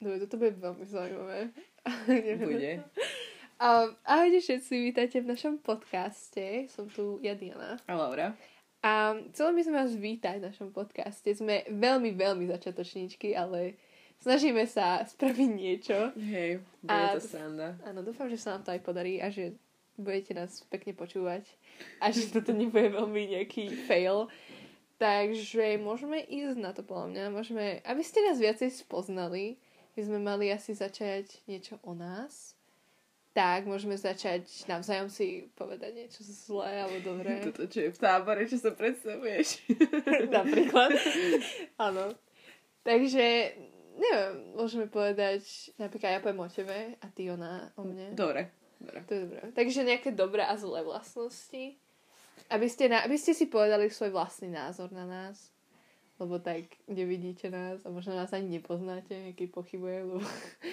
Dobre, toto bude veľmi zaujímavé. Bude. Um, ahojte všetci, vítajte v našom podcaste. Som tu ja Diana. A Laura. A chcela by sme vás vítať v našom podcaste. Sme veľmi, veľmi začiatočníčky, ale snažíme sa spraviť niečo. Hej, bude A- to sranda. Áno, dúfam, že sa nám to aj podarí a že budete nás pekne počúvať a že toto nebude veľmi nejaký fail. Takže môžeme ísť na to podľa mňa. Môžeme, aby ste nás viacej spoznali, by sme mali asi začať niečo o nás. Tak, môžeme začať navzájom si povedať niečo zlé alebo dobré. Toto, čo je v tábore, čo sa predstavuješ. Napríklad. Áno. Takže, neviem, môžeme povedať, napríklad ja poviem o tebe a ty ona o mne. Dobre, dobre. To je dobré. Takže nejaké dobré a zlé vlastnosti. Aby ste, na, aby ste si povedali svoj vlastný názor na nás. Lebo tak nevidíte nás a možno nás ani nepoznáte, aký pochybujem. Lebo...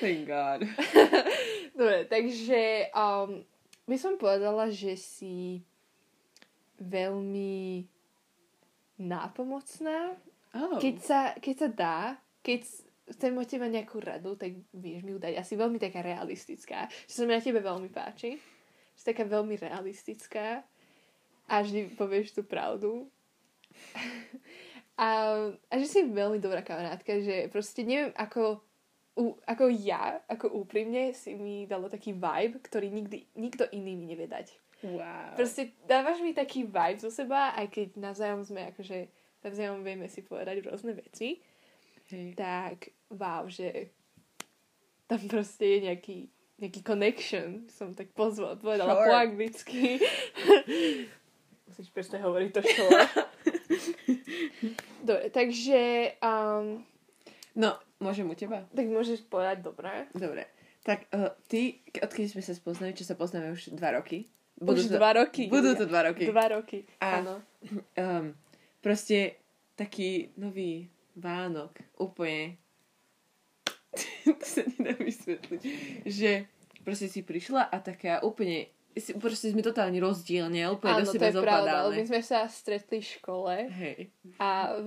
Thank God. Dobre, takže um, by som povedala, že si veľmi nápomocná. Oh. Keď sa, keď sa dá, keď chcem od teba nejakú radu, tak vieš mi ju dať. Asi veľmi taká realistická. Čo sa mi na tebe veľmi páči. Že taká veľmi realistická a vždy povieš tú pravdu. a, a že si veľmi dobrá kamarátka, že proste neviem, ako, u, ako ja, ako úprimne si mi dalo taký vibe, ktorý nikdy, nikto iný mi nevie dať. Wow. Proste dávaš mi taký vibe zo seba, aj keď navzájom sme akože navzájom vieme si povedať rôzne veci, Hej. tak wow, že tam proste je nejaký, nejaký connection, som tak pozval, povedala Sure. po anglicky. Musíš presne hovoriť to sure. Dobre, takže um, No, môžem u teba? tak môžeš povedať dobré. Dobre. Tak uh, ty, odkedy sme sa spoznali, čo sa poznáme už dva roky? Už to, dva roky. Budú to dva roky. Dva roky, A- áno. Um, proste taký nový Vánok. Úplne. to sa nedá vysvetliť. Že proste si prišla a taká úplne si- proste sme totálne rozdielne úplne Áno, do je pravda, lebo my zopadáme. sme sa stretli v škole Hej. a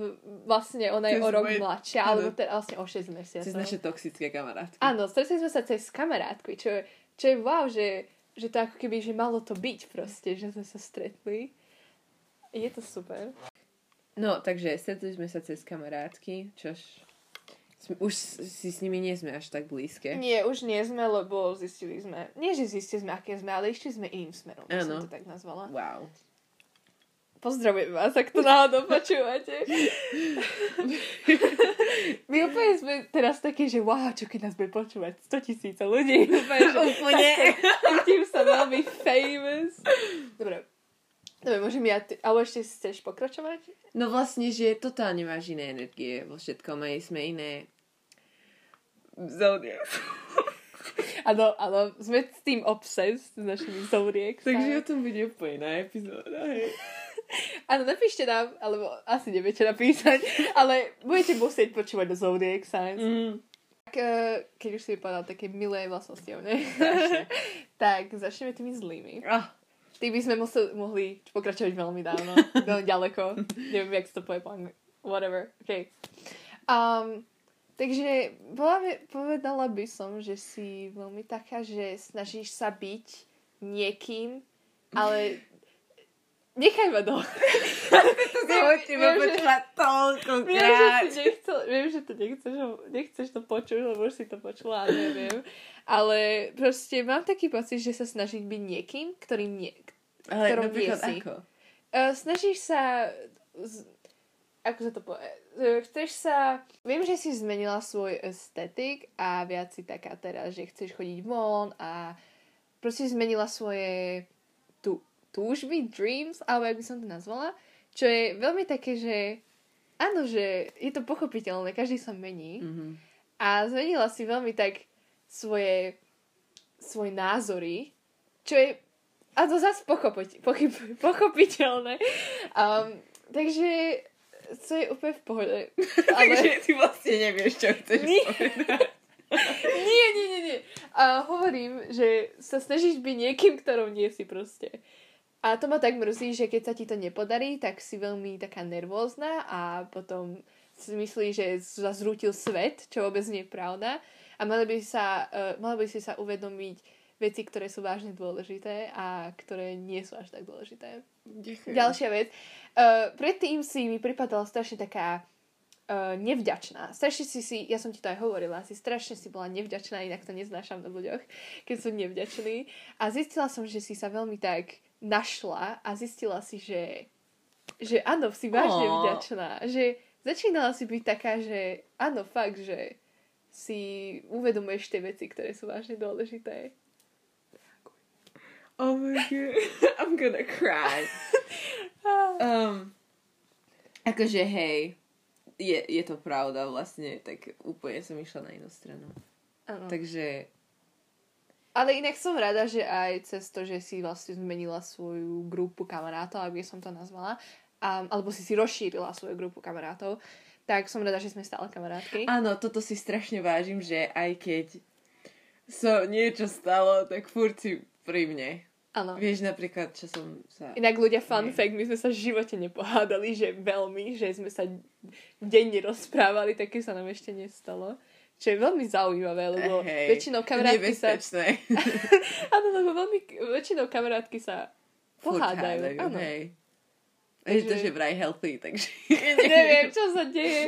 vlastne ona je To o rok moje- mladšia, áno. alebo teda vlastne o 6 mesiacov. Cez naše toxické kamarátky. Áno, stretli sme sa cez kamarátku, čo, čo je wow, že, že to ako keby, že malo to byť proste, že sme sa stretli. Je to super. No, takže stretli sme sa cez kamarátky, čož už si s nimi nie sme až tak blízke. Nie, už nie sme, lebo zistili sme, nie že zistili sme, aké sme, ale išli sme iným smerom, by som to tak nazvala. Wow. Pozdravujem vás, ak to náhodou počúvate. My úplne sme teraz také, že wow, čo keď nás bude počúvať 100 tisíc ľudí. Úplne, že Úplne. cítim sa veľmi famous. Dobre. Dobre, môžem ja, ty, alebo ešte chceš pokračovať? No vlastne, že totálne máš iné energie vo všetkom, aj sme iné zodiak. Áno, áno, sme s tým obsessed, s našimi zodiac. Takže o tom bude úplne iná epizóda, hej. Áno, napíšte nám, alebo asi neviete napísať, ale budete musieť počúvať do Zodiac Signs. Mm. Tak, eh, keď už si povedal také milé vlastnosti o mne, tak začneme tými zlými. Ah, Tým by sme museli, mohli pokračovať veľmi dávno, veľmi ďaleko. Neviem, jak to povie po Whatever. Okay. Um, takže povedala by som, že si veľmi taká, že snažíš sa byť niekým, ale nechaj ma do. to som od teba počula toľko Viem, že nechcel, viem, že to nechceš, nechceš to počuť, lebo už si to počula, ale neviem. Ale proste mám taký pocit, že sa snažíš byť niekým, ktorým nie, Ale ktorom napríklad nie si. ako? Uh, snažíš sa... Z, ako sa to povie? Uh, Chceš sa... Viem, že si zmenila svoj estetik a viac si taká teraz, že chceš chodiť von a proste zmenila svoje tú, túžby, dreams, alebo jak by som to nazvala, čo je veľmi také, že áno, že je to pochopiteľné, každý sa mení Mhm. a zmenila si veľmi tak svoje, svoje názory, čo je a to zase pochopiteľné. Um, takže to je úplne v pohode. Ale... Takže ty vlastne nevieš, čo chceš Nie. povedať. nie, nie, nie, nie. A hovorím, že sa snažíš byť niekým, ktorom nie si proste. A to ma tak mrzí, že keď sa ti to nepodarí, tak si veľmi taká nervózna a potom si myslí, že sa zrútil svet, čo vôbec nie je pravda. A mali by, sa, uh, mali by si sa uvedomiť veci, ktoré sú vážne dôležité a ktoré nie sú až tak dôležité. Ďakujem. Ďalšia vec. Uh, predtým si mi pripadala strašne taká uh, nevďačná. Strašne si si, ja som ti to aj hovorila, si strašne si bola nevďačná, inak to neznášam na ľuďoch, keď sú nevďační. A zistila som, že si sa veľmi tak našla a zistila si, že, že áno, si vážne Ó. vďačná. Že začínala si byť taká, že áno, fakt, že si uvedomuješ tie veci, ktoré sú vážne dôležité. Oh my god, I'm gonna cry. Um, akože hej, je, je to pravda vlastne, tak úplne som išla na inú stranu. Áno. Takže Ale inak som rada, že aj cez to, že si vlastne zmenila svoju grupu kamarátov, ak by som to nazvala, um, alebo si si rozšírila svoju grupu kamarátov, tak som rada, že sme stále kamarátky. áno, toto si strašne vážim, že aj keď sa niečo stalo, tak furt si pri mne. Áno. Vieš napríklad, čo som sa... Inak ľudia, fun Nie. fact, my sme sa v živote nepohádali, že veľmi, že sme sa denne rozprávali, také sa nám ešte nestalo. Čo je veľmi zaujímavé, lebo Hej, väčšinou kamarátky sa... Áno, lebo veľmi, väčšinou kamarátky sa pohádajú. hádajú, Áno. hej. Je to, Takže- že vraj healthy, takže... Neviem, čo sa deje.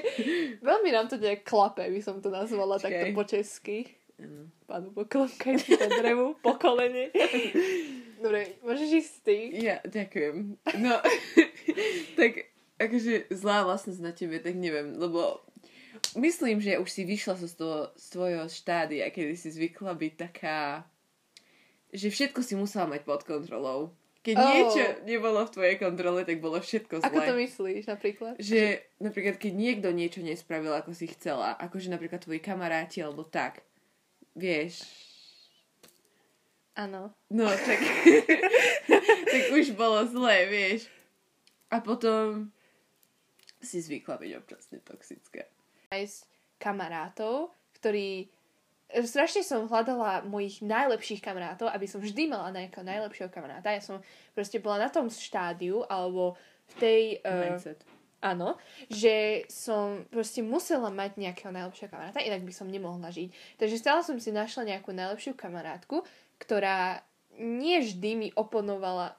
Veľmi nám to nejak klape, by som to nazvala Počkaj. takto po česky. Áno. Pánu poklopkaj po drevu, po kolene. Dobre, môžeš ísť ty. Ja, ďakujem. No, tak akože zlá vlastnosť na tebe, tak neviem, lebo myslím, že už si vyšla zo toho, z tvojho štádia, kedy si zvykla byť taká, že všetko si musela mať pod kontrolou. Keď Oh. niečo nebolo v tvojej kontrole, tak bolo všetko zlé. Ako to myslíš napríklad? Že napríklad, keď niekto niečo nespravil, ako si chcela, akože napríklad tvoji kamaráti alebo tak, vieš, Áno. No, tak, tak už bolo zlé, vieš. A potom si zvykla byť občas toxická. Nájsť kamarátov, ktorí... Strašne som hľadala mojich najlepších kamarátov, aby som vždy mala nejakého najlepšieho kamaráta. Ja som proste bola na tom štádiu, alebo v tej... Uh, Mindset. áno, že som proste musela mať nejakého najlepšieho kamaráta, inak by som nemohla žiť. Takže stále som si našla nejakú najlepšiu kamarátku, ktorá nie vždy mi oponovala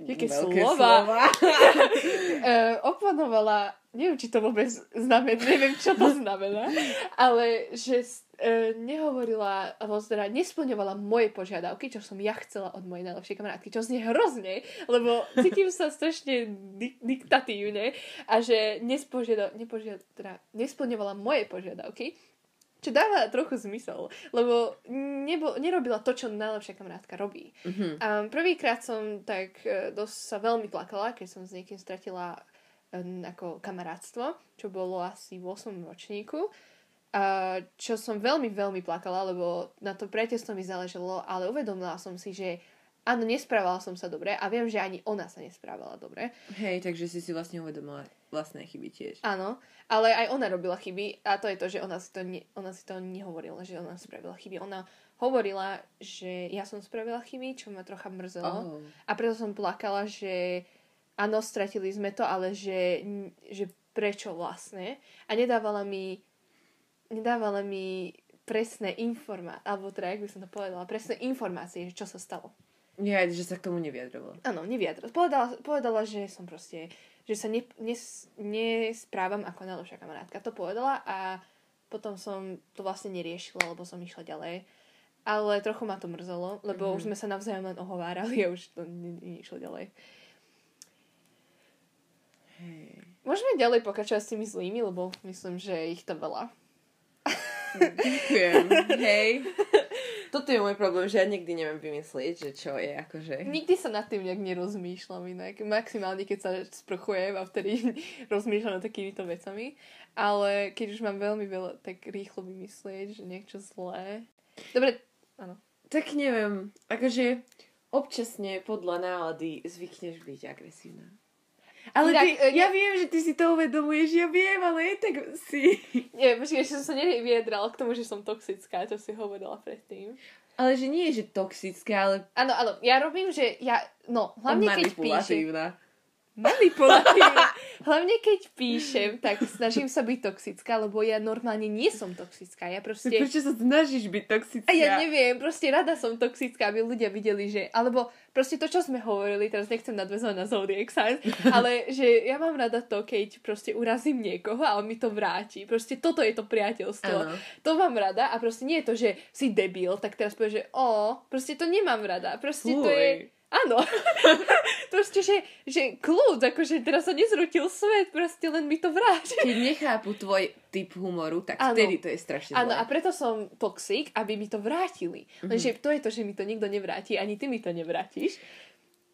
Jaké slova. slova. uh, oponovala, neviem, či to vôbec znamená, neviem, čo to znamená, ale že uh, nehovorila, alebo teda nesplňovala moje požiadavky, čo som ja chcela od mojej najlepšej kamarátky, čo znie hrozne, lebo cítim sa strašne di- diktatívne a že nespožiada, nepožiada, teda nesplňovala moje požiadavky, čo dáva trochu zmysel, lebo nebo, nerobila to, čo najlepšia kamarátka robí. Mhm. A prvýkrát som tak e, dosť sa veľmi plakala, keď som s niekým stratila e, ako kamarátstvo, čo bolo asi v 8. ročníku. A čo som veľmi, veľmi plakala, lebo na to priateľstvo mi záležalo, ale uvedomila som si, že áno, nesprávala som sa dobre a viem, že ani ona sa nesprávala dobre. Hej, takže si si vlastne uvedomila vlastné chyby tiež. Áno, ale aj ona robila chyby a to je to, že ona si to, ne, ona si to nehovorila, že ona spravila chyby. Ona hovorila, že ja som spravila chyby, čo ma trocha mrzelo. Oh. A preto som plakala, že áno, stratili sme to, ale že, že prečo vlastne. A nedávala mi nedávala mi presné informácie, alebo teda, jak by som to povedala, presné informácie, že čo sa stalo. Ja, že sa k tomu nevyjadrovala. Áno, nevyjadrila. Povedala, povedala, že som proste, že sa ne, nes, nesprávam ako najlepšia kamarátka. To povedala a potom som to vlastne neriešila, lebo som išla ďalej. Ale trochu ma to mrzelo, lebo Mhm. už sme sa navzájom len ohovárali a už to ne- neišlo ďalej. Hej. Môžeme ďalej pokračovať s tými zlými, lebo myslím, že ich tam veľa. Ďakujem. Hej. Toto je môj problém, že ja nikdy neviem vymyslieť, že čo je akože... Nikdy sa nad tým nejak nerozmýšľam inak. Maximálne, keď sa sprchujem a vtedy rozmýšľam nad takýmito vecami. Ale keď už mám veľmi veľa, tak rýchlo vymyslieť, že niečo zlé. Dobre, áno. Tak neviem, akože občasne podľa nálady zvykneš byť agresívna. Ale Inak, ty, e, ja ne- viem, že ty si to uvedomuješ, ja viem, ale je tak si... Nie, počkaj, ešte som sa nevyjadrala k tomu, že som toxická, čo si hovorila predtým. Ale že nie je, že toxické, ale Áno, áno, ja robím, že ja, no, hlavne keď píšem, manipulatívna. Hlavne keď píšem, tak snažím sa byť toxická, lebo ja normálne nie som toxická. Ja proste... Prečo sa snažíš byť toxická? A ja neviem, proste rada som toxická, aby ľudia videli, že... Alebo proste to, čo sme hovorili, teraz nechcem nadvezovať na Zodiac Signs, ale že ja mám rada to, keď proste urazím niekoho a on mi to vráti. Proste toto je to priateľstvo. Áno. To mám rada a proste nie je to, že si debil, tak teraz povie, že o, proste to nemám rada. Proste to je... Áno. proste, že, že kľud, akože teraz sa nezrutil svet, proste len mi to vráti. Keď nechápu tvoj typ humoru, tak Áno. vtedy to je strašne Áno, a preto som toxic, aby mi to vrátili. Mhm. Lenže to je to, že mi to nikto nevráti, ani ty mi to nevrátiš.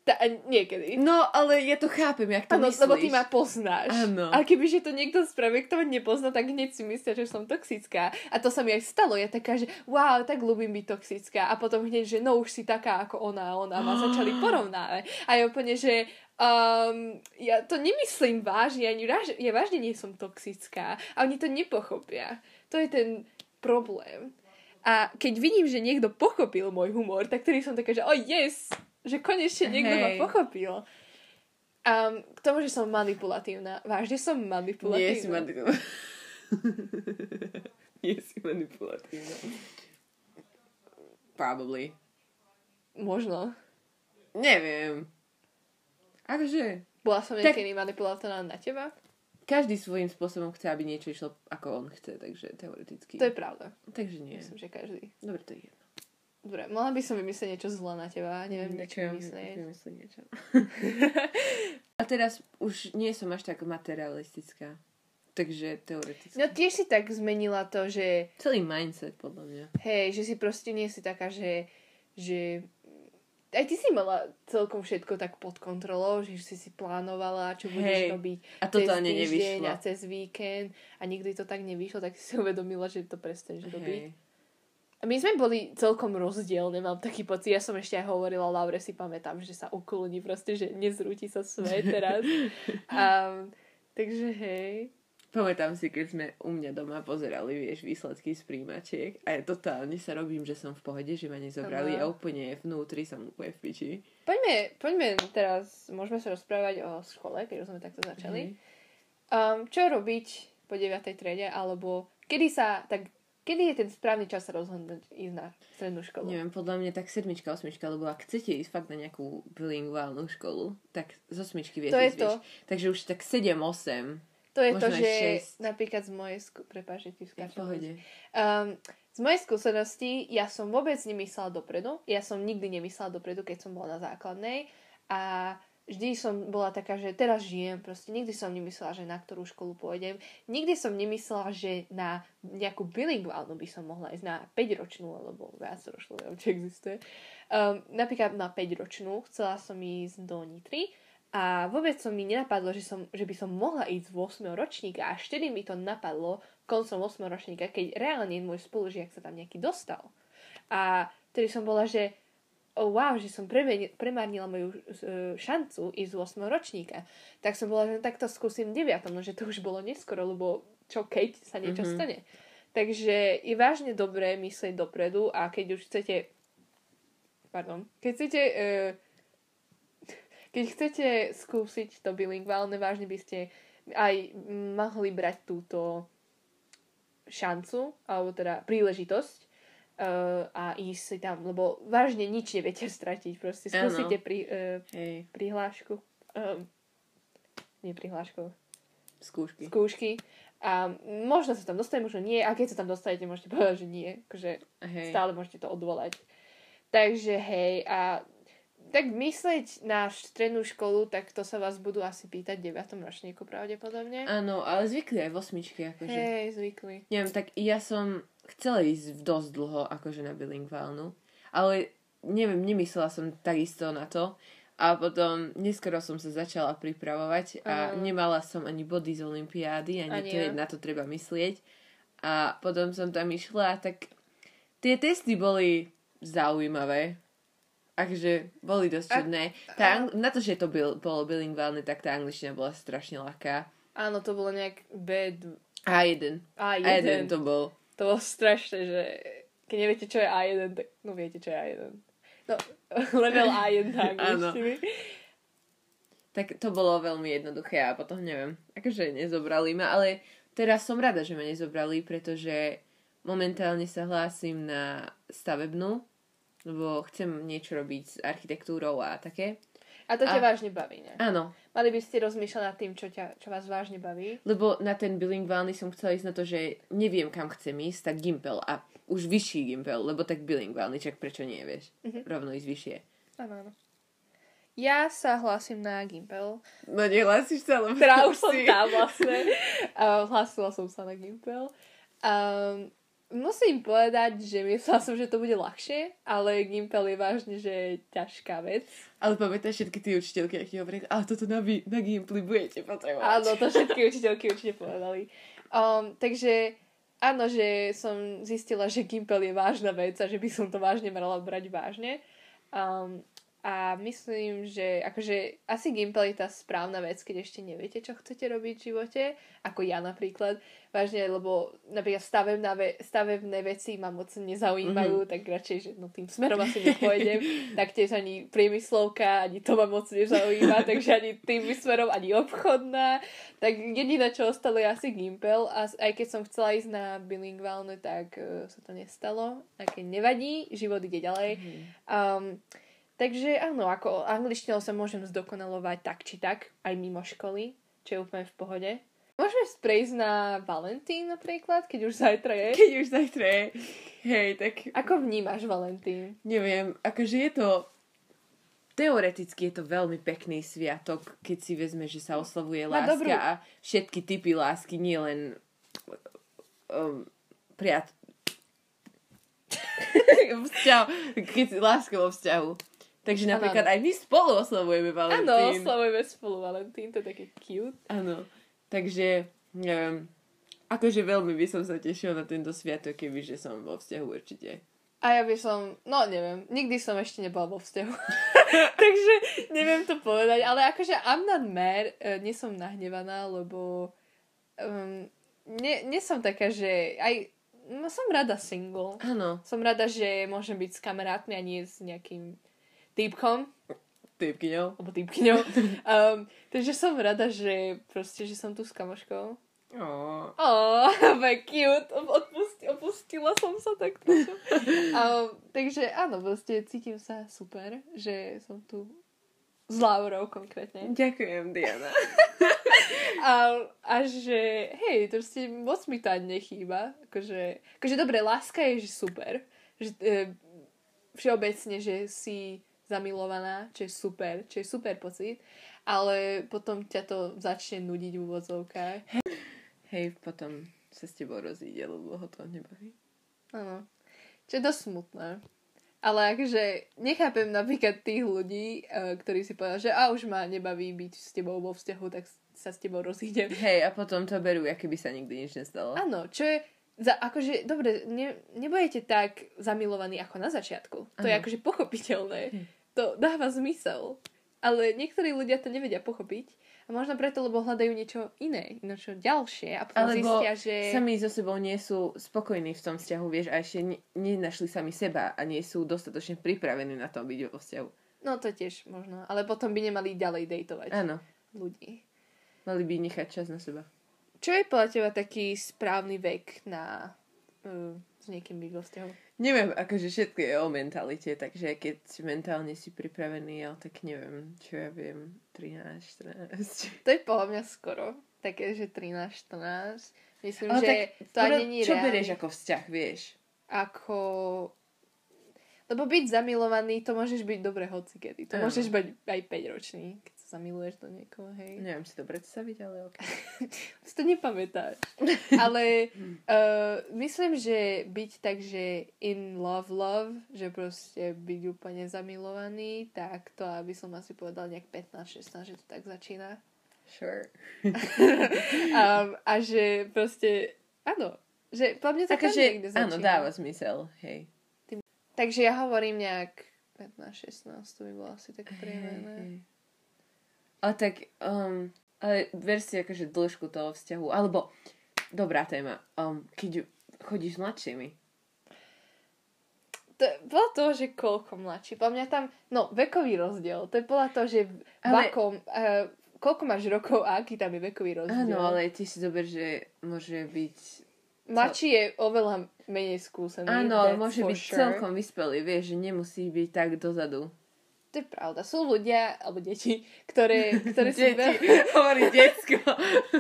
Ta, niekedy. No, ale ja to chápem, jak to Áno, myslíš. lebo ty ma poznáš. Áno. A kebyže to niekto spraví, kto ma nepozná, tak hneď si myslia, že som toxická. A to sa mi aj stalo. Ja taká, že wow, tak ľúbim byť toxická. A potom hneď, že no už si taká ako ona ona ma začali porovnávať. A ja úplne, že um, ja to nemyslím vážne, ani váž, ja vážne nie som toxická. A oni to nepochopia. To je ten problém. A keď vidím, že niekto pochopil môj humor, tak tedy som taká, že oh yes, že konečne niekto ma Hej. pochopil. Um, k tomu, že som manipulatívna. Vážne som manipulatívna. Nie si manipulatívna. Nie si manipulatívna. Probably. Možno. Neviem. Akože, Bola som Tak- niekedy manipulatívna na teba? každý svojím spôsobom chce, aby niečo išlo ako on chce, takže teoreticky. To je pravda. Takže nie. Myslím, že každý. Dobre, to je jedno. Dobre, mohla by som vymyslieť niečo zlé na teba. Neviem, niečo vymyslieť. niečo. A teraz už nie som až tak materialistická. Takže teoreticky. No tiež si tak zmenila to, že Celý mindset, podľa mňa. hej, že si proste nie si taká, že, že aj ty si mala celkom všetko tak pod kontrolou, že si si plánovala, čo budeš Hej. robiť A cez totálne týždeň nevyšlo. a cez víkend a nikdy to tak nevyšlo, tak si si uvedomila, že to prestaneš robiť. My sme boli celkom rozdielne, mám taký pocit. Ja som ešte aj hovorila Laure, si pamätám, že sa ukloni proste, že nezrúti sa svet teraz. um, takže hej. Pamätám si, keď sme u mňa doma pozerali, vieš, výsledky z príjmačiek a ja totálne sa robím, že som v pohode, že ma nezobrali a úplne vnútri som úplne v piči. Poďme, poďme teraz, môžeme sa rozprávať o škole, keď sme takto začali. Hej. Um, čo robiť po 9. triede, alebo kedy sa, tak, kedy je ten správny čas sa rozhodnúť ísť na strednú školu? Neviem, podľa mňa tak sedmička, osmička, lebo ak chcete ísť fakt na nejakú bilingválnu školu, tak z osmičky viete To je to. Takže už tak 7-8 To je to, že šesť. napríklad z mojej skú... Prepáč, ti skáčem. Um, z mojej skúsenosti ja som vôbec nemyslela dopredu. Ja som nikdy nemyslela dopredu, keď som bola na základnej. A vždy som bola taká, že teraz žijem. Proste nikdy som nemyslela, že na ktorú školu pôjdem. Nikdy som nemyslela, že na nejakú bilingválnu by som mohla ísť na 5-ročnú alebo viacročnú, neviem, či existuje. Um, napríklad na 5-ročnú chcela som ísť do Nitry a vôbec som mi nenapadlo, že, som, že by som mohla ísť z 8. ročníka. Až vtedy mi to napadlo koncom 8. ročníka, keď reálne môj spolužiak sa tam nejaký dostal. A vtedy som bola, že oh wow, že som premárnila moju uh, šancu ísť z 8. ročníka. Tak som bola, že tak to skúsim v 9. No, že to už bolo neskoro, lebo čo keď sa niečo Mhm. mm-hmm. stane. Takže je vážne dobré myslieť dopredu a keď už chcete pardon, keď chcete uh, keď chcete skúsiť to bilingválne, vážne by ste aj mohli brať túto šancu, alebo teda príležitosť uh, a ísť si tam, lebo vážne nič neviete stratiť. Proste skúsite pri, uh, Hej, prihlášku, um, nie prihlášku, skúšky. skúšky a možno sa tam dostane, možno nie. A keď sa tam dostanete, môžete povedať, že nie. Akože Hej. stále môžete to odvolať. Takže hej, a tak myslieť na strednú školu, tak to sa vás budú asi pýtať v 9. ročníku pravdepodobne. Áno, ale zvykli aj v osmičke, akože. Hej, zvykli. Neviem, tak ja som chcela ísť dosť dlho akože na bilingválnu, ale neviem, nemyslela som takisto na to. A potom neskoro som sa začala pripravovať a Áno. nemala som ani body z olympiády, ani, Ani to, ja. na to treba myslieť. A potom som tam išla, tak tie testy boli zaujímavé. Akože boli dosť čudné. Tá, ang- na to, že to byl, bolo bilingválne, tak tá angličtina bola strašne ľahká. Áno, to bolo nejak B2. A1. A1. A1 to bol. To bolo strašné, že keď neviete, čo je A1, tak no viete, čo je A1. No, level A1 na angličtiny. tak to bolo veľmi jednoduché a potom neviem, akože nezobrali ma, ale teraz som rada, že ma nezobrali, pretože momentálne sa hlásim na stavebnú, lebo chcem niečo robiť s architektúrou a také. A to ťa A- vážne baví, ne? Áno, Mali by ste rozmýšľať nad tým, čo, ťa, čo vás vážne baví. lebo na ten bilingválny som chcela ísť na to, že neviem, kam chcem ísť, tak Gimpel a už vyšší Gimpel, lebo tak bilingválny, čak prečo nie, vieš? Mhm. Rovno ísť vyššie. Áno, áno. Ja sa hlásim na Gimpel. No nehlásiš sa, lebo Teda už som tam vlastne. Uh, hlásila som sa na Gimpel. Um, musím povedať, že myslela som, že to bude ľahšie, ale Gimpel je vážne, že ťažká vec. Ale pamätáš všetky tie učiteľky, ak ti hovorí, ale toto na, na Gimply budete potrebovať. Áno, to všetky učiteľky určite povedali. Um, takže áno, že som zistila, že Gimpel je vážna vec a že by som to vážne mala brať vážne. Um, a myslím, že akože asi Gimpel je tá správna vec, keď ešte neviete, čo chcete robiť v živote, ako ja napríklad. Vážne, lebo napríklad stavebná ve- stavebné veci ma moc nezaujímajú, mm-hmm. tak radšej, že no tým smerom asi nepôjdem. Taktiež ani priemyslovka, ani to ma moc nezaujíma, takže ani tým smerom, ani obchodná. Tak jediné, čo ostalo je asi Gimpel a aj keď som chcela ísť na bilingválne, tak uh, sa to nestalo. Také nevadí, život ide ďalej. Mhm. Um, takže áno, ako angličtinou sa môžem zdokonalovať tak či tak, aj mimo školy, čo je úplne v pohode. Môžeme sprejsť na Valentín napríklad, keď už zajtra je. Keď už zajtra je, hej, tak Ako vnímaš Valentín? neviem, akože je to teoreticky je to veľmi pekný sviatok, keď si vezme, že sa oslavuje Má láska dobrú- a všetky typy lásky, nie len um, priat... vzťah, keď láska vo vzťahu. Takže napríklad áno. aj my spolu oslavujeme Valentín. Áno, oslavujeme spolu Valentín, to je také cute. Áno. Takže, neviem, akože veľmi by som sa tešil na tento sviatok, keby že som vo vzťahu určite. A ja by som, no neviem, nikdy som ešte nebola vo vzťahu. Takže neviem to povedať, ale akože I'm not mad, e, nie som nahnevaná, lebo um, nie, nie som taká, že aj, no som rada single. Áno, Som rada, že môžem byť s kamarátmi a nie s nejakým týpkom, typkyňou. alebo týpkyňou. Um, takže som rada, že proste, že som tu s kamoškou. Oh. Oh, cute. Odpust, opustila som sa tak trochu. Um, takže áno, proste cítim sa super, že som tu s Laurou konkrétne. Ďakujem, Diana. A, a že, hej, proste moc mi to ani nechýba. Akože, akože dobre, láska je, že super. Že, e, všeobecne, že si zamilovaná, čo je super, čo je super pocit. Ale potom ťa to začne nudiť v úvodzovkách. Hej, potom sa s tebou rozíde, lebo ho to nebaví. Áno. Čo je dosť smutné. Ale akože nechápem napríklad tých ľudí, eh, ktorí si povedali, že a už ma nebaví byť s tebou vo vzťahu, tak sa s tebou rozídem. Hej, a potom to berú, aké by sa nikdy nič nestalo. Áno, čo je za, akože, dobre, ne, nebudete tak zamilovaní ako na začiatku. To je Áno. akože pochopiteľné. Hm. To dáva zmysel. Ale niektorí ľudia to nevedia pochopiť. A možno preto, lebo hľadajú niečo iné, niečo ďalšie. A potom Alebo zistia, že... sami so sebou nie sú spokojní v tom vzťahu, vieš, a ešte ne- nenašli sami seba a nie sú dostatočne pripravení na to byť vo vzťahu. No to tiež možno. Ale potom by nemali ďalej dejtovať Áno, ľudí. mali by nechať čas na seba. Čo je podľa teba taký správny vek na uh, s niekým byť vo vzťahu? Neviem, akože všetko je o mentalite, takže keď mentálne si pripravený, ale tak neviem, čo ja viem, 13, 14. To je podľa mňa skoro. Také, že 13-14. Myslím, Ale že tak to ani nie Čo reálne. berieš ako vzťah, vieš? Ako... Lebo byť zamilovaný, to môžeš byť dobre hocikedy. To Áno. môžeš byť aj 5 ročný, keď sa zamiluješ do niekoho, hej. Neviem si to predstaviť, ale ok. Si to nepamätáš. Ale uh, myslím, že byť tak, že in love love, že proste byť úplne zamilovaný, tak to aby som asi povedal nejak 15-16, že to tak začína. Sure. Um, a že proste, áno, že po mne to tam Akože, niekde začína. áno, dáva zmysel, hej. Takže ja hovorím nejak 15-16, to by bolo asi tak priemerné. Hej. Ale tak, um, ale ver si akože dĺžku toho vzťahu, alebo dobrá téma, um, keď chodíš s mladšími. to, bolo to, že koľko mladší. Podľa mňa tam, no, vekový rozdiel. To je podľa toho, že Ale- akom, uh, koľko máš rokov a aký tam je vekový rozdiel. Áno, ale ty si zober, že môže byť... Mladší je oveľa menej skúsený. Áno, môže byť sure. celkom vyspelý, vieš, že nemusí byť tak dozadu. To je pravda. Sú ľudia, alebo deti, ktoré, ktoré sú, veľ... hovorí detsko.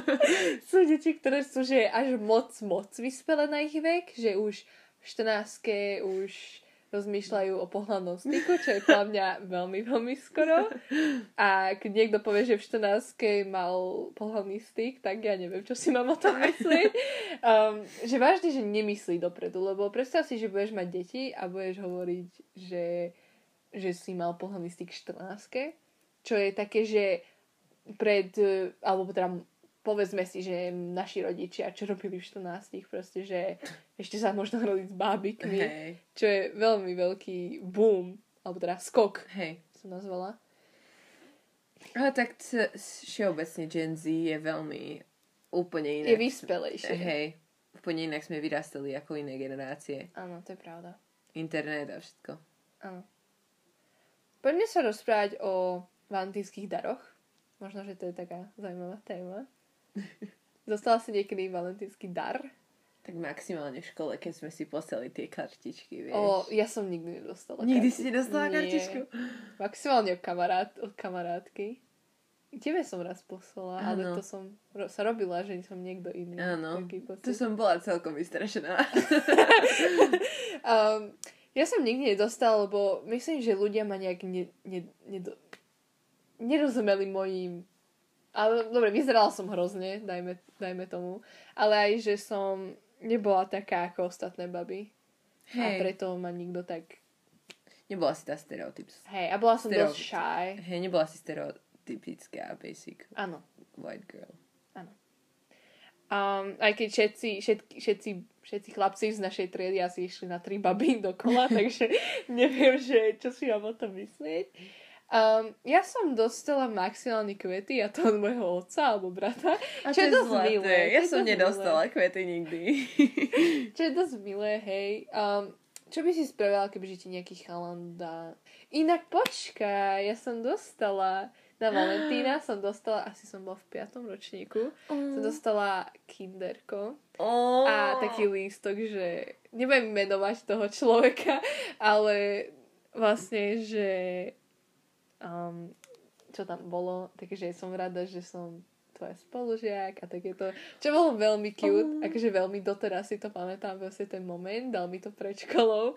sú deti, ktoré sú že až moc, moc vyspelé na ich vek, že už v 14 už rozmýšľajú o pohľadnom styku, čo je podľa mňa veľmi, veľmi skoro. A keď niekto povie, že v 14 mal pohľadný styk, tak ja neviem, čo si mám o tom myslieť. Um, že vážne, že nemyslí dopredu, lebo predstav si, že budeš mať deti a budeš hovoriť, že, že si mal pohľadný styk v 14 čo je také, že pred, eh, alebo teda povedzme si, že naši rodičia, čo robili v 14 proste, že ešte sa možno hrali s bábikmi, Hej, čo je veľmi veľký boom, alebo teda skok hej. som nazvala. Ale tak c- všeobecne Gen Z je veľmi úplne inak. Je vyspelejšie. Hej, úplne inak sme vyrastali ako iné generácie. Áno, to je pravda. Internet a všetko. Áno. Poďme sa rozprávať o valentínskych daroch. Možno, že to je taká zaujímavá téma. Dostala si niekedy valentínsky dar? Tak maximálne v škole, keď sme si poslali tie kartičky, vieš. O, ja som nikdy nedostala. Nikdy kartičku. si nedostala Nie. kartičku? Maximálne od, kamarát, od kamarátky. Tebe som raz poslala, ale Áno. to som ro- sa robila, že som niekto iný. Áno. Pocit. som bola celkom vystrašená. um, ja som nikdy nedostala, lebo myslím, že ľudia ma nejak ne, ne, nedo, nerozumeli mojim ale dobre, vyzerala som hrozne, dajme, dajme tomu. Ale aj, že som nebola taká ako ostatné baby. A Hej. preto ma nikto tak... Nebola si tá stereotyp. Hej, a bola som Stereotyp. dosť shy. Hej, nebola si stereotypická basic Áno. white girl. Um, aj keď všetci, všetky, všetci, všetci chlapci z našej triedy asi išli na tri baby dokola, takže neviem, že čo si mám o tom myslieť. Um, ja som dostala maximálne kvety a to od môjho otca alebo brata, A Čo je dosť zlaté. milé, Ja som nedostala kvety nikdy. čo je dosť milé, hej. Um, čo by si spravila, keby ti nejaký chalan dá? Inak počkaj, ja som dostala na Valentína som dostala, asi som bola v piatom ročníku, som dostala kinderko. Oh. A taký lístok, že nebudem menovať toho človeka, ale vlastne, že um, čo tam bolo, takže som rada, že som tvoja spolužiak a takéto, čo bolo veľmi cute, Oh. akože veľmi doteraz si to pamätám, vlastne ten moment, dal mi to pred školou.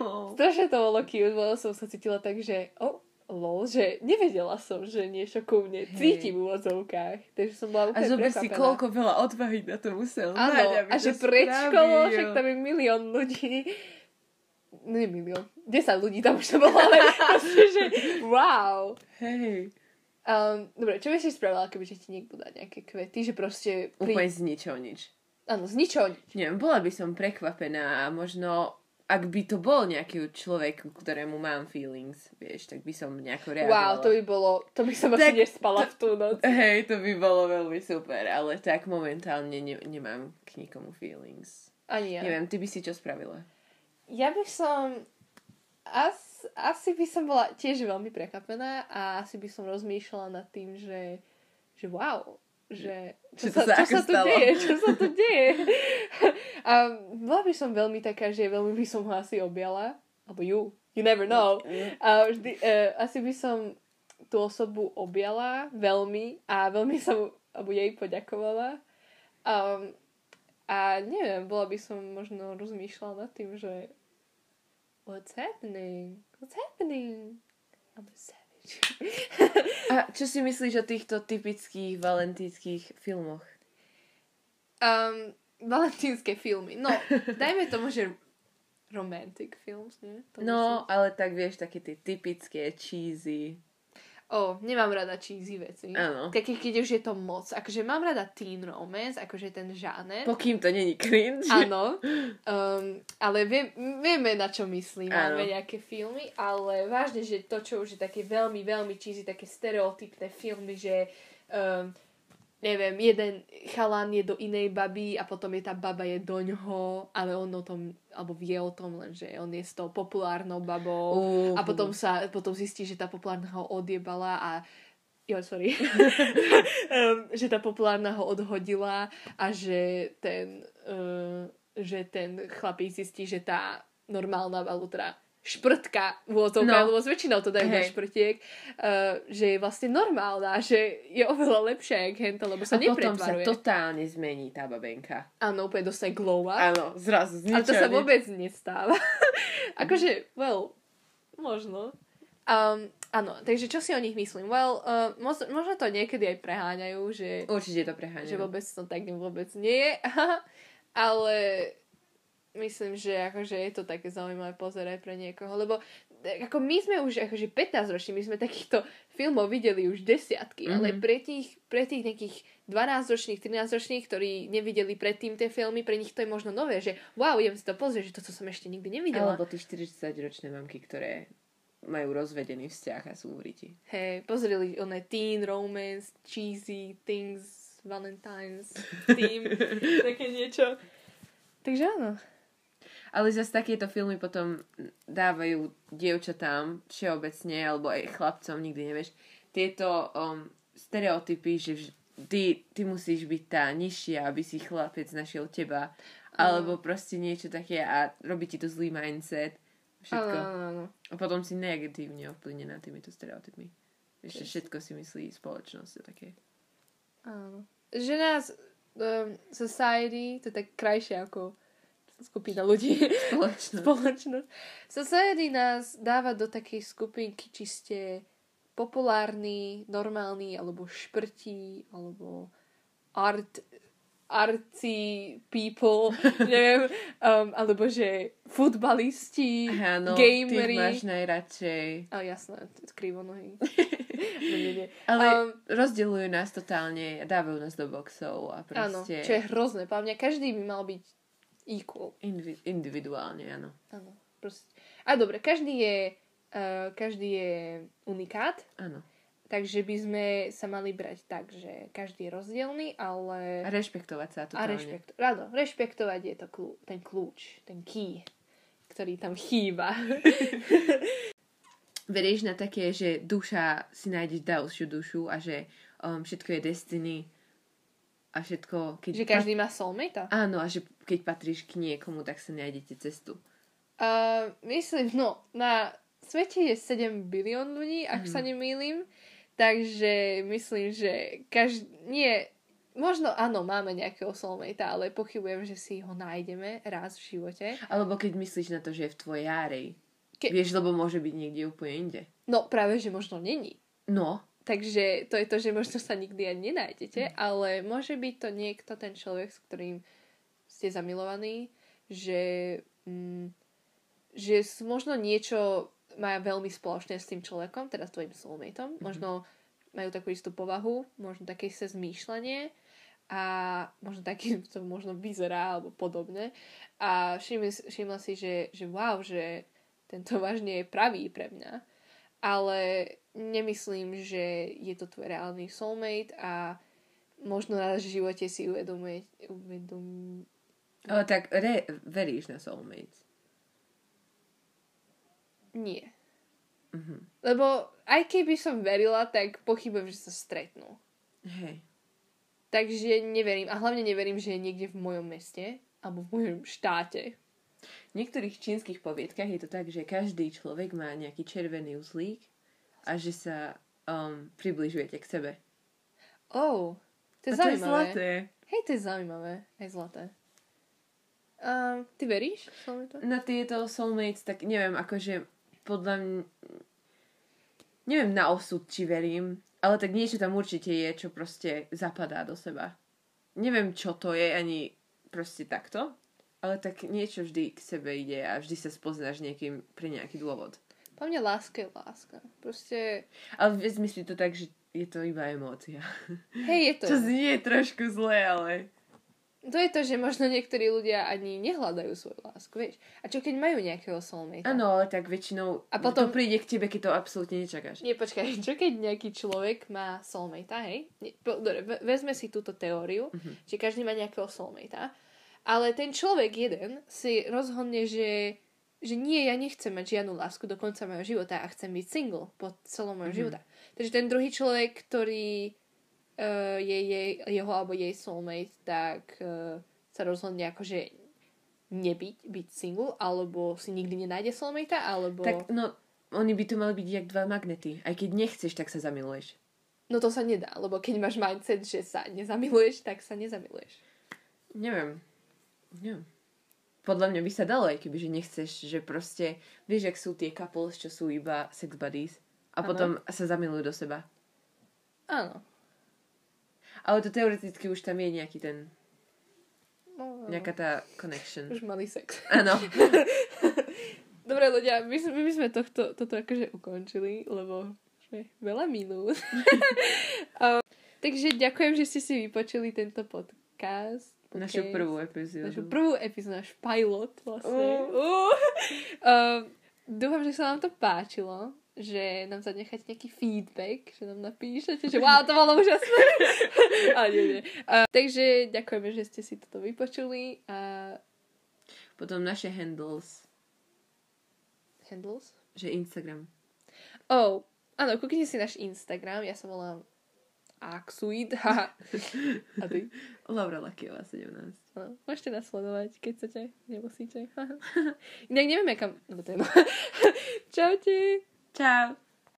Oh. Strašne to bolo cute, lebo som sa cítila tak, že oh, lol, že nevedela som, že niečo ku mne Hej. cíti v úvodzovkách, takže som bola A úplne zober si, prekvapená. koľko veľa odvahy na to musel mať, Áno, aby a že pred školou, však tam je milión ľudí. No nie milión, 10 ľudí tam už to bolo, ale proste, že wow. Hej. Um, dobre, čo by si spravila, keby že ti niekto dá nejaké kvety, že proste... Úplne z ničoho nič. Áno, z ničoho nič. Neviem, bola by som prekvapená a možno ak by to bol nejaký človek, ktorému mám feelings, vieš, tak by som nejako Wow, reagovala. to by bolo, to by som Tak- asi nespala v tú noc. Hej, to by bolo veľmi super, ale tak momentálne ne, nemám k nikomu feelings. Ani ja. Neviem, ty by si čo spravila? Ja by som... As, asi by som bola tiež veľmi prekapená a asi by som rozmýšľala nad tým, že, že wow, že čo, to sa, sa čo sa tu deje, čo sa tu deje. a bola by som veľmi taká, že veľmi by som ho asi objala, alebo you, you never know. A vždy, uh, asi by som tú osobu objala veľmi a veľmi sa mu, alebo jej poďakovala. Um, a neviem, bola by som možno rozmýšľala nad tým, že what's happening? What's happening? I'm savage. A čo si myslíš o týchto typických valentínskych filmoch? um, valentínske filmy. No, dajme tomu, že romantic films, nie? To No, ale tak vieš, také tie typické, cheesy. O, nemám rada cheesy veci. Áno. Keď, keď už je to moc. Akože mám rada teen romance, akože ten žáner. Pokým to není cringe. Áno, um, ale vie, vieme, na čo myslím. Áno. Máme nejaké filmy, ale vážne, že to, čo už je také veľmi, veľmi cheesy, také stereotypné filmy, že um, neviem, jeden chalán je do inej baby a potom je tá baba je do ňoho, ale on o tom, alebo vie o tom len, že on je s tou populárnou babou Uh, a potom sa, potom zistí, že tá populárna ho odjebala a Jo, sorry. um, že tá populárna ho odhodila a že ten, uh, že ten chlapík zistí, že tá normálna, alebo teda šprtka v úvodzovkách, No. lebo s väčšinou to dajú na Hej. šprtiek, uh, že je vlastne normálna, že je oveľa lepšia jak henta, lebo sa a potom sa nepretvaruje. totálne zmení tá babenka. Áno, úplne dostane glow up. Áno, zrazu z Ale to ničoho sa vôbec nestáva. akože, well, možno. Um, áno, takže čo si o nich myslím? Well, uh, možno, možno to niekedy aj preháňajú, že, Určite to preháňajú. že vôbec to tak vôbec nie je. Ale myslím, že akože je to také zaujímavé pozerať pre niekoho, lebo e, ako my sme už akože 15 roční, my sme takýchto filmov videli už desiatky, mm-hmm. ale pre tých, pre tých nejakých 12 ročných, 13 ročných, ktorí nevideli predtým tie filmy, pre nich to je možno nové, že wow, idem si to pozrieť, že to, co som ešte nikdy nevidela. Alebo tí 40-ročné mamky, ktoré majú rozvedený vzťah a sú v riti. Hej, pozreli oné teen romance, cheesy things, Valentine's theme, také niečo. Takže áno. Ale zase takéto filmy potom dávajú dievčatám všeobecne, alebo aj chlapcom, nikdy nevieš, tieto um, stereotypy, že ty, ty musíš byť tá nižšia, aby si chlapec našiel teba. Alebo proste niečo také a robí ti to zlý mindset. Všetko. Áno, áno, áno. A potom si negatívne ovplyvnená týmito stereotypmi. Ešte všetko si myslí spoločnosť také. áno. Že nás um, society, to je tak krajšie ako skupina ľudí. Spoločnosť. Spoločnosť. Society nás dáva do takej skupinky, či ste populárny, normálny, alebo šprtí, alebo art, artsy people, neviem, um, alebo že futbalisti, Áno, gamery. ty máš najradšej. A jasné, krivonohy. no, nie, nie. Ale Um, rozdeľujú nás totálne, dávajú nás do boxov a Áno, proste čo je hrozné. Podľa mňa každý by mal byť equal. indivi- individuálne, áno. Áno, proste. A dobre, každý je, uh, každý je unikát, Áno. takže by sme sa mali brať tak, že každý je rozdielný, ale... A rešpektovať sa A totálne. rešpekt, áno, rešpektovať je to kľú, ten kľúč, ten key, ktorý tam chýba. Verieš na také, že duša si nájdeš ďalšiu dušu a že um, všetko je destiny a všetko, keď... že každý má soulmate Áno, a že keď patríš k niekomu, tak sa nájdete cestu. Uh, myslím, no, na svete je 7 bilión ľudí, ak Mhm. sa nemýlim, takže myslím, že každý, nie, možno áno, máme nejakého soulmate, ale pochybujem, že si ho nájdeme raz v živote. Alebo keď myslíš na to, že je v tvojej árej. Ke- Vieš, lebo môže byť niekde úplne inde. No práve, že možno není. No, Takže to je to, že možno sa nikdy ani nenájdete, ale môže byť to niekto, ten človek, s ktorým ste zamilovaní, že, mm, že možno niečo má veľmi spoločné s tým človekom, teda s tvojim soulmateom. Možno majú takú istú povahu, možno také sa zmýšľanie a možno taký to možno vyzerá alebo podobne. A všimla, si- všimla si, že, že wow, že tento vážne je pravý pre mňa. Ale nemyslím, že je to tvoj reálny soulmate a možno raz v živote si uvedomuje, uvedom... ale tak re, veríš na soulmates. Nie. Mhm. Lebo aj keby som verila, tak pochybujem, že sa stretnú. Hej. Takže neverím. A hlavne neverím, že je niekde v mojom meste alebo v mojom štáte. V niektorých čínskych poviedkach je to tak, že každý človek má nejaký červený uzlík a že sa um, približujete k sebe. Oh, to je a to je zaujímavé. zlaté. Hej, to je zaujímavé. Aj zlaté. Um, ty veríš? Soulmate? Na tieto soulmates, tak neviem, akože podľa mňa... Neviem na osud, či verím, ale tak niečo tam určite je, čo proste zapadá do seba. Neviem, čo to je, ani proste takto, ale tak niečo vždy k sebe ide a vždy sa spoznáš niekým pre nejaký dôvod. Po mne láska je láska. Proste, Ale vezmi si to tak, že je to iba emócia. hej, je to. Čo znie trošku zle, ale... to je to, že možno niektorí ľudia ani nehľadajú svoju lásku, vieš. A čo keď majú nejakého soulmate? Áno, ale tak väčšinou A potom- to príde k tebe, keď to absolútne nečakáš. Nie, počkaj, čo keď nejaký človek má soulmate, hej? Dobre, ve- vezme si túto teóriu, Mhm. že každý má nejakého soulmate, ale ten človek jeden si rozhodne, že, že nie, ja nechcem mať žiadnu lásku do konca mojho života a chcem byť single po celom mojom Mhm. života. Takže ten druhý človek, ktorý uh, je jej, jeho alebo jej soulmate, tak uh, sa rozhodne akože nebyť, byť single, alebo si nikdy nenájde soulmate, alebo... Tak, no, oni by to mali byť jak dva magnety. Aj keď nechceš, tak sa zamiluješ. No to sa nedá, lebo keď máš mindset, že sa nezamiluješ, tak sa nezamiluješ. Neviem. Neviem. Podľa mňa by sa dalo, aj keby, že nechceš, že proste, vieš, jak sú tie couples, čo sú iba sex buddies a Áno. potom sa zamilujú do seba. Áno. Ale to teoreticky už tam je nejaký ten, No, nejaká tá connection. Už mali sex. Áno. Dobre ľudia, my, my by sme tohto, toto akože ukončili, lebo sme veľa minút. um, takže ďakujem, že ste si vypočuli tento podcast. Našu Podcast. prvú epizódu. Našu prvú epizódu, náš pilot vlastne. Uh. Uh. Um, dúfam, že sa vám to páčilo, že nám zanecháte nejaký feedback, že nám napíšete, že wow, to bolo úžasné. Ale nie, nie. Uh, takže ďakujeme, že ste si toto vypočuli a Potom naše handles, handles. že Instagram. Oh, áno, kúknite si náš Instagram, ja sa volám Axuid. haha. A ty? Laura Lakiová 17. No, môžete nás sledovať, keď chcete, nemusíte. Inak neviem, kam... No. Čaute. Čau.